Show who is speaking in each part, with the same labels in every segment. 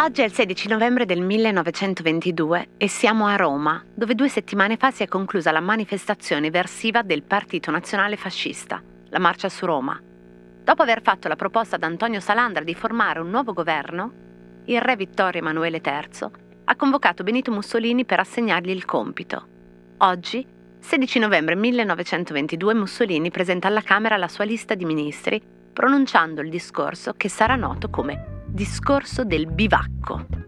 Speaker 1: Oggi è il 16 novembre del 1922 e siamo a Roma, dove due settimane fa si è conclusa la manifestazione versiva del Partito Nazionale Fascista, la Marcia su Roma. Dopo aver fatto la proposta ad Antonio Salandra di formare un nuovo governo, il re Vittorio Emanuele III ha convocato Benito Mussolini per assegnargli il compito. Oggi, 16 novembre 1922, Mussolini presenta alla Camera la sua lista di ministri, pronunciando il discorso che sarà noto come discorso del bivacco.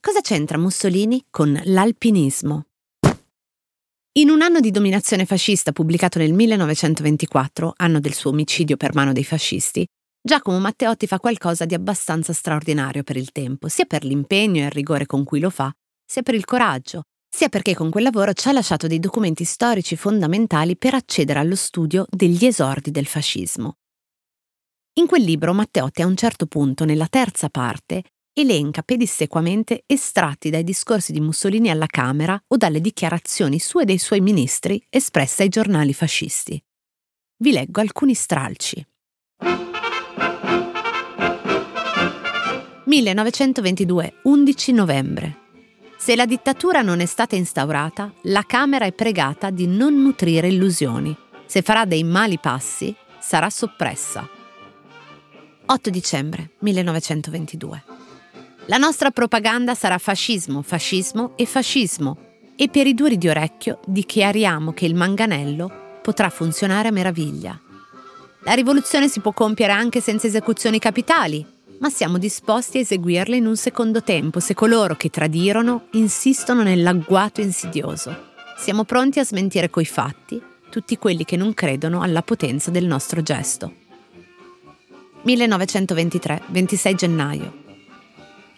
Speaker 1: Cosa c'entra Mussolini con l'alpinismo? In un anno di dominazione fascista pubblicato nel 1924, anno del suo omicidio per mano dei fascisti, Giacomo Matteotti fa qualcosa di abbastanza straordinario per il tempo, sia per l'impegno e il rigore con cui lo fa, sia per il coraggio, sia perché con quel lavoro ci ha lasciato dei documenti storici fondamentali per accedere allo studio degli esordi del fascismo. In quel libro Matteotti a un certo punto, nella terza parte, elenca pedissequamente estratti dai discorsi di Mussolini alla Camera o dalle dichiarazioni sue e dei suoi ministri espresse ai giornali fascisti. Vi leggo alcuni stralci. 1922, 11 novembre. Se la dittatura non è stata instaurata, la Camera è pregata di non nutrire illusioni. Se farà dei mali passi, sarà soppressa. 8 dicembre 1922. La nostra propaganda sarà fascismo, fascismo e fascismo. E per i duri di orecchio dichiariamo che il manganello potrà funzionare a meraviglia. La rivoluzione si può compiere anche senza esecuzioni capitali, ma siamo disposti a eseguirle in un secondo tempo se coloro che tradirono insistono nell'agguato insidioso. Siamo pronti a smentire coi fatti tutti quelli che non credono alla potenza del nostro gesto. 1923, 26 gennaio.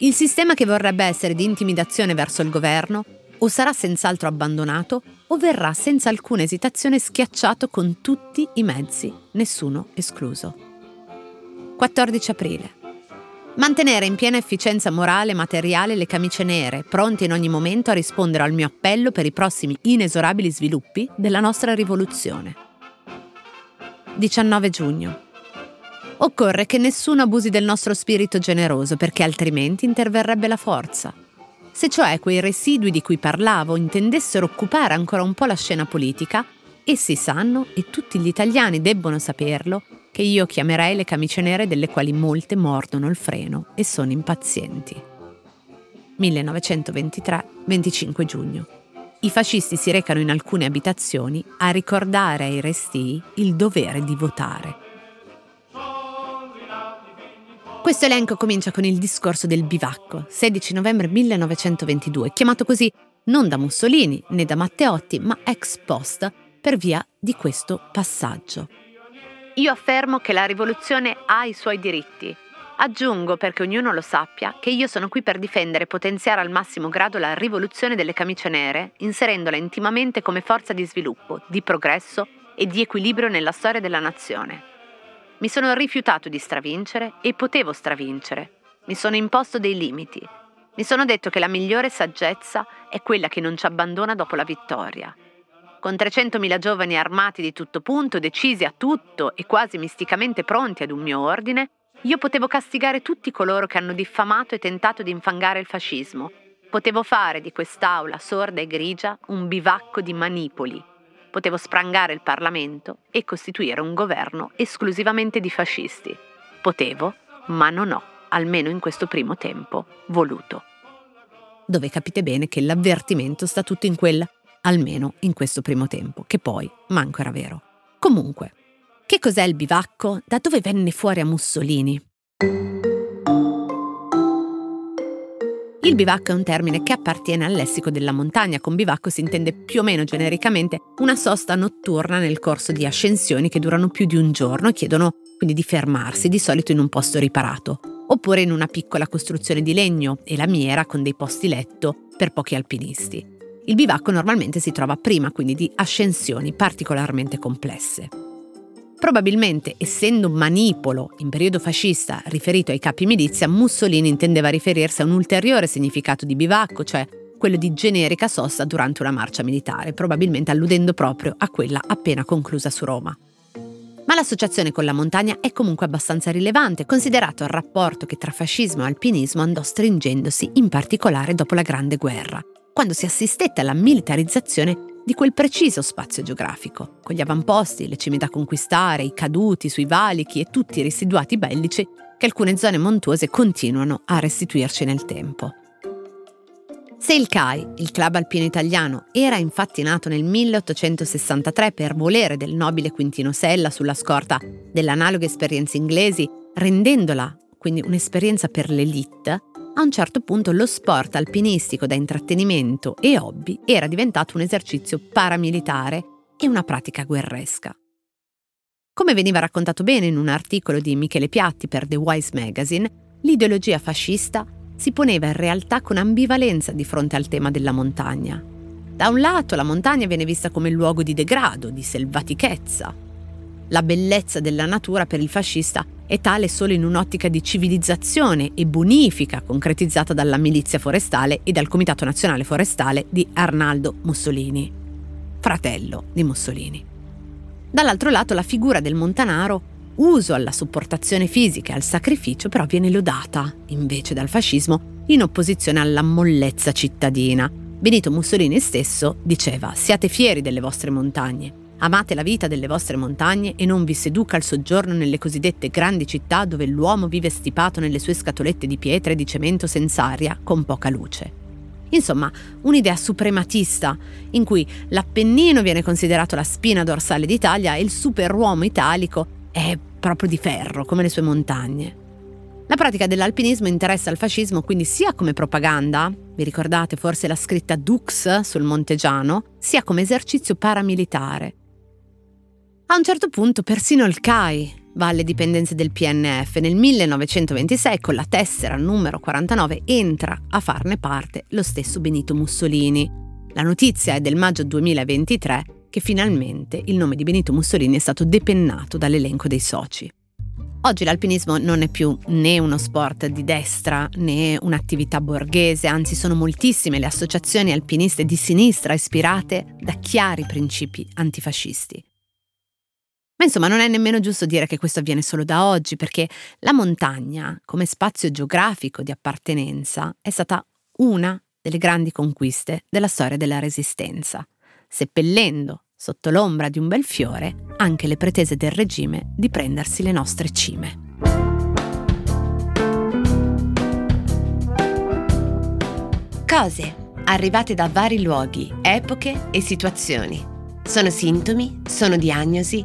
Speaker 1: Il sistema che vorrebbe essere di intimidazione verso il governo o sarà senz'altro abbandonato o verrà senza alcuna esitazione schiacciato con tutti i mezzi, nessuno escluso. 14 aprile. Mantenere in piena efficienza morale e materiale le camicie nere, pronte in ogni momento a rispondere al mio appello per i prossimi inesorabili sviluppi della nostra rivoluzione. 19 giugno. Occorre che nessuno abusi del nostro spirito generoso perché altrimenti interverrebbe la forza. Se cioè quei residui di cui parlavo intendessero occupare ancora un po' la scena politica, essi sanno, e tutti gli italiani debbono saperlo, che io chiamerei le camicie nere delle quali molte mordono il freno e sono impazienti. 1923-25 giugno. I fascisti si recano in alcune abitazioni a ricordare ai restii il dovere di votare. Questo elenco comincia con il discorso del bivacco, 16 novembre 1922, chiamato così non da Mussolini né da Matteotti, ma ex post per via di questo passaggio. Io affermo che la rivoluzione ha i suoi diritti. Aggiungo, perché ognuno lo sappia, che io sono qui per difendere e potenziare al massimo grado la rivoluzione delle camicie nere, inserendola intimamente come forza di sviluppo, di progresso e di equilibrio nella storia della nazione. Mi sono rifiutato di stravincere e potevo stravincere. Mi sono imposto dei limiti. Mi sono detto che la migliore saggezza è quella che non ci abbandona dopo la vittoria. Con 300.000 giovani armati di tutto punto, decisi a tutto e quasi misticamente pronti ad un mio ordine, io potevo castigare tutti coloro che hanno diffamato e tentato di infangare il fascismo. Potevo fare di quest'aula sorda e grigia un bivacco di manipoli, potevo sprangare il Parlamento e costituire un governo esclusivamente di fascisti. Potevo, ma non ho, almeno in questo primo tempo, voluto. Dove capite bene che l'avvertimento sta tutto in quella, almeno in questo primo tempo, che poi manco era vero. Comunque, che cos'è il bivacco? Da dove venne fuori a Mussolini? Il bivacco è un termine che appartiene al lessico della montagna. Con bivacco si intende più o meno genericamente una sosta notturna nel corso di ascensioni che durano più di un giorno e chiedono quindi di fermarsi, di solito in un posto riparato, oppure in una piccola costruzione di legno e lamiera con dei posti letto per pochi alpinisti. Il bivacco normalmente si trova prima quindi di ascensioni particolarmente complesse. Probabilmente, essendo un manipolo in periodo fascista riferito ai capi milizia, Mussolini intendeva riferirsi a un ulteriore significato di bivacco, cioè quello di generica sosta durante una marcia militare, probabilmente alludendo proprio a quella appena conclusa su Roma. Ma l'associazione con la montagna è comunque abbastanza rilevante, considerato il rapporto che tra fascismo e alpinismo andò stringendosi in particolare dopo la Grande Guerra, quando si assistette alla militarizzazione di quel preciso spazio geografico, con gli avamposti, le cime da conquistare, i caduti sui valichi e tutti i residuati bellici che alcune zone montuose continuano a restituirci nel tempo. Se il CAI, il club alpino italiano, era infatti nato nel 1863 per volere del nobile Quintino Sella sulla scorta delle analoghe esperienze inglesi, rendendola quindi un'esperienza per l'elite, a un certo punto lo sport alpinistico da intrattenimento e hobby era diventato un esercizio paramilitare e una pratica guerresca. Come veniva raccontato bene in un articolo di Michele Piatti per The Wise Magazine, l'ideologia fascista si poneva in realtà con ambivalenza di fronte al tema della montagna. Da un lato la montagna viene vista come luogo di degrado, di selvatichezza. La bellezza della natura per il fascista è tale solo in un'ottica di civilizzazione e bonifica concretizzata dalla milizia forestale e dal Comitato Nazionale Forestale di Arnaldo Mussolini, fratello di Mussolini. Dall'altro lato la figura del montanaro, uso alla sopportazione fisica e al sacrificio, però viene lodata, invece dal fascismo, in opposizione alla mollezza cittadina. Benito Mussolini stesso diceva siate fieri delle vostre montagne, Amate la vita delle vostre montagne e non vi seduca il soggiorno nelle cosiddette grandi città dove l'uomo vive stipato nelle sue scatolette di pietra e di cemento senza aria, con poca luce. Insomma, un'idea suprematista in cui l'Appennino viene considerato la spina dorsale d'Italia e il superuomo italico è proprio di ferro, come le sue montagne. La pratica dell'alpinismo interessa il fascismo quindi sia come propaganda, vi ricordate forse la scritta Dux sul Montegiano, sia come esercizio paramilitare. A un certo punto persino il CAI va alle dipendenze del PNF. Nel 1926 con la tessera numero 49 entra a farne parte lo stesso Benito Mussolini. La notizia è del maggio 2023 che finalmente il nome di Benito Mussolini è stato depennato dall'elenco dei soci. Oggi l'alpinismo non è più né uno sport di destra né un'attività borghese, anzi sono moltissime le associazioni alpiniste di sinistra ispirate da chiari principi antifascisti. Ma insomma non è nemmeno giusto dire che questo avviene solo da oggi, perché la montagna, come spazio geografico di appartenenza, è stata una delle grandi conquiste della storia della Resistenza, seppellendo sotto l'ombra di un bel fiore anche le pretese del regime di prendersi le nostre cime.
Speaker 2: Cose arrivate da vari luoghi, epoche e situazioni. Sono sintomi, sono diagnosi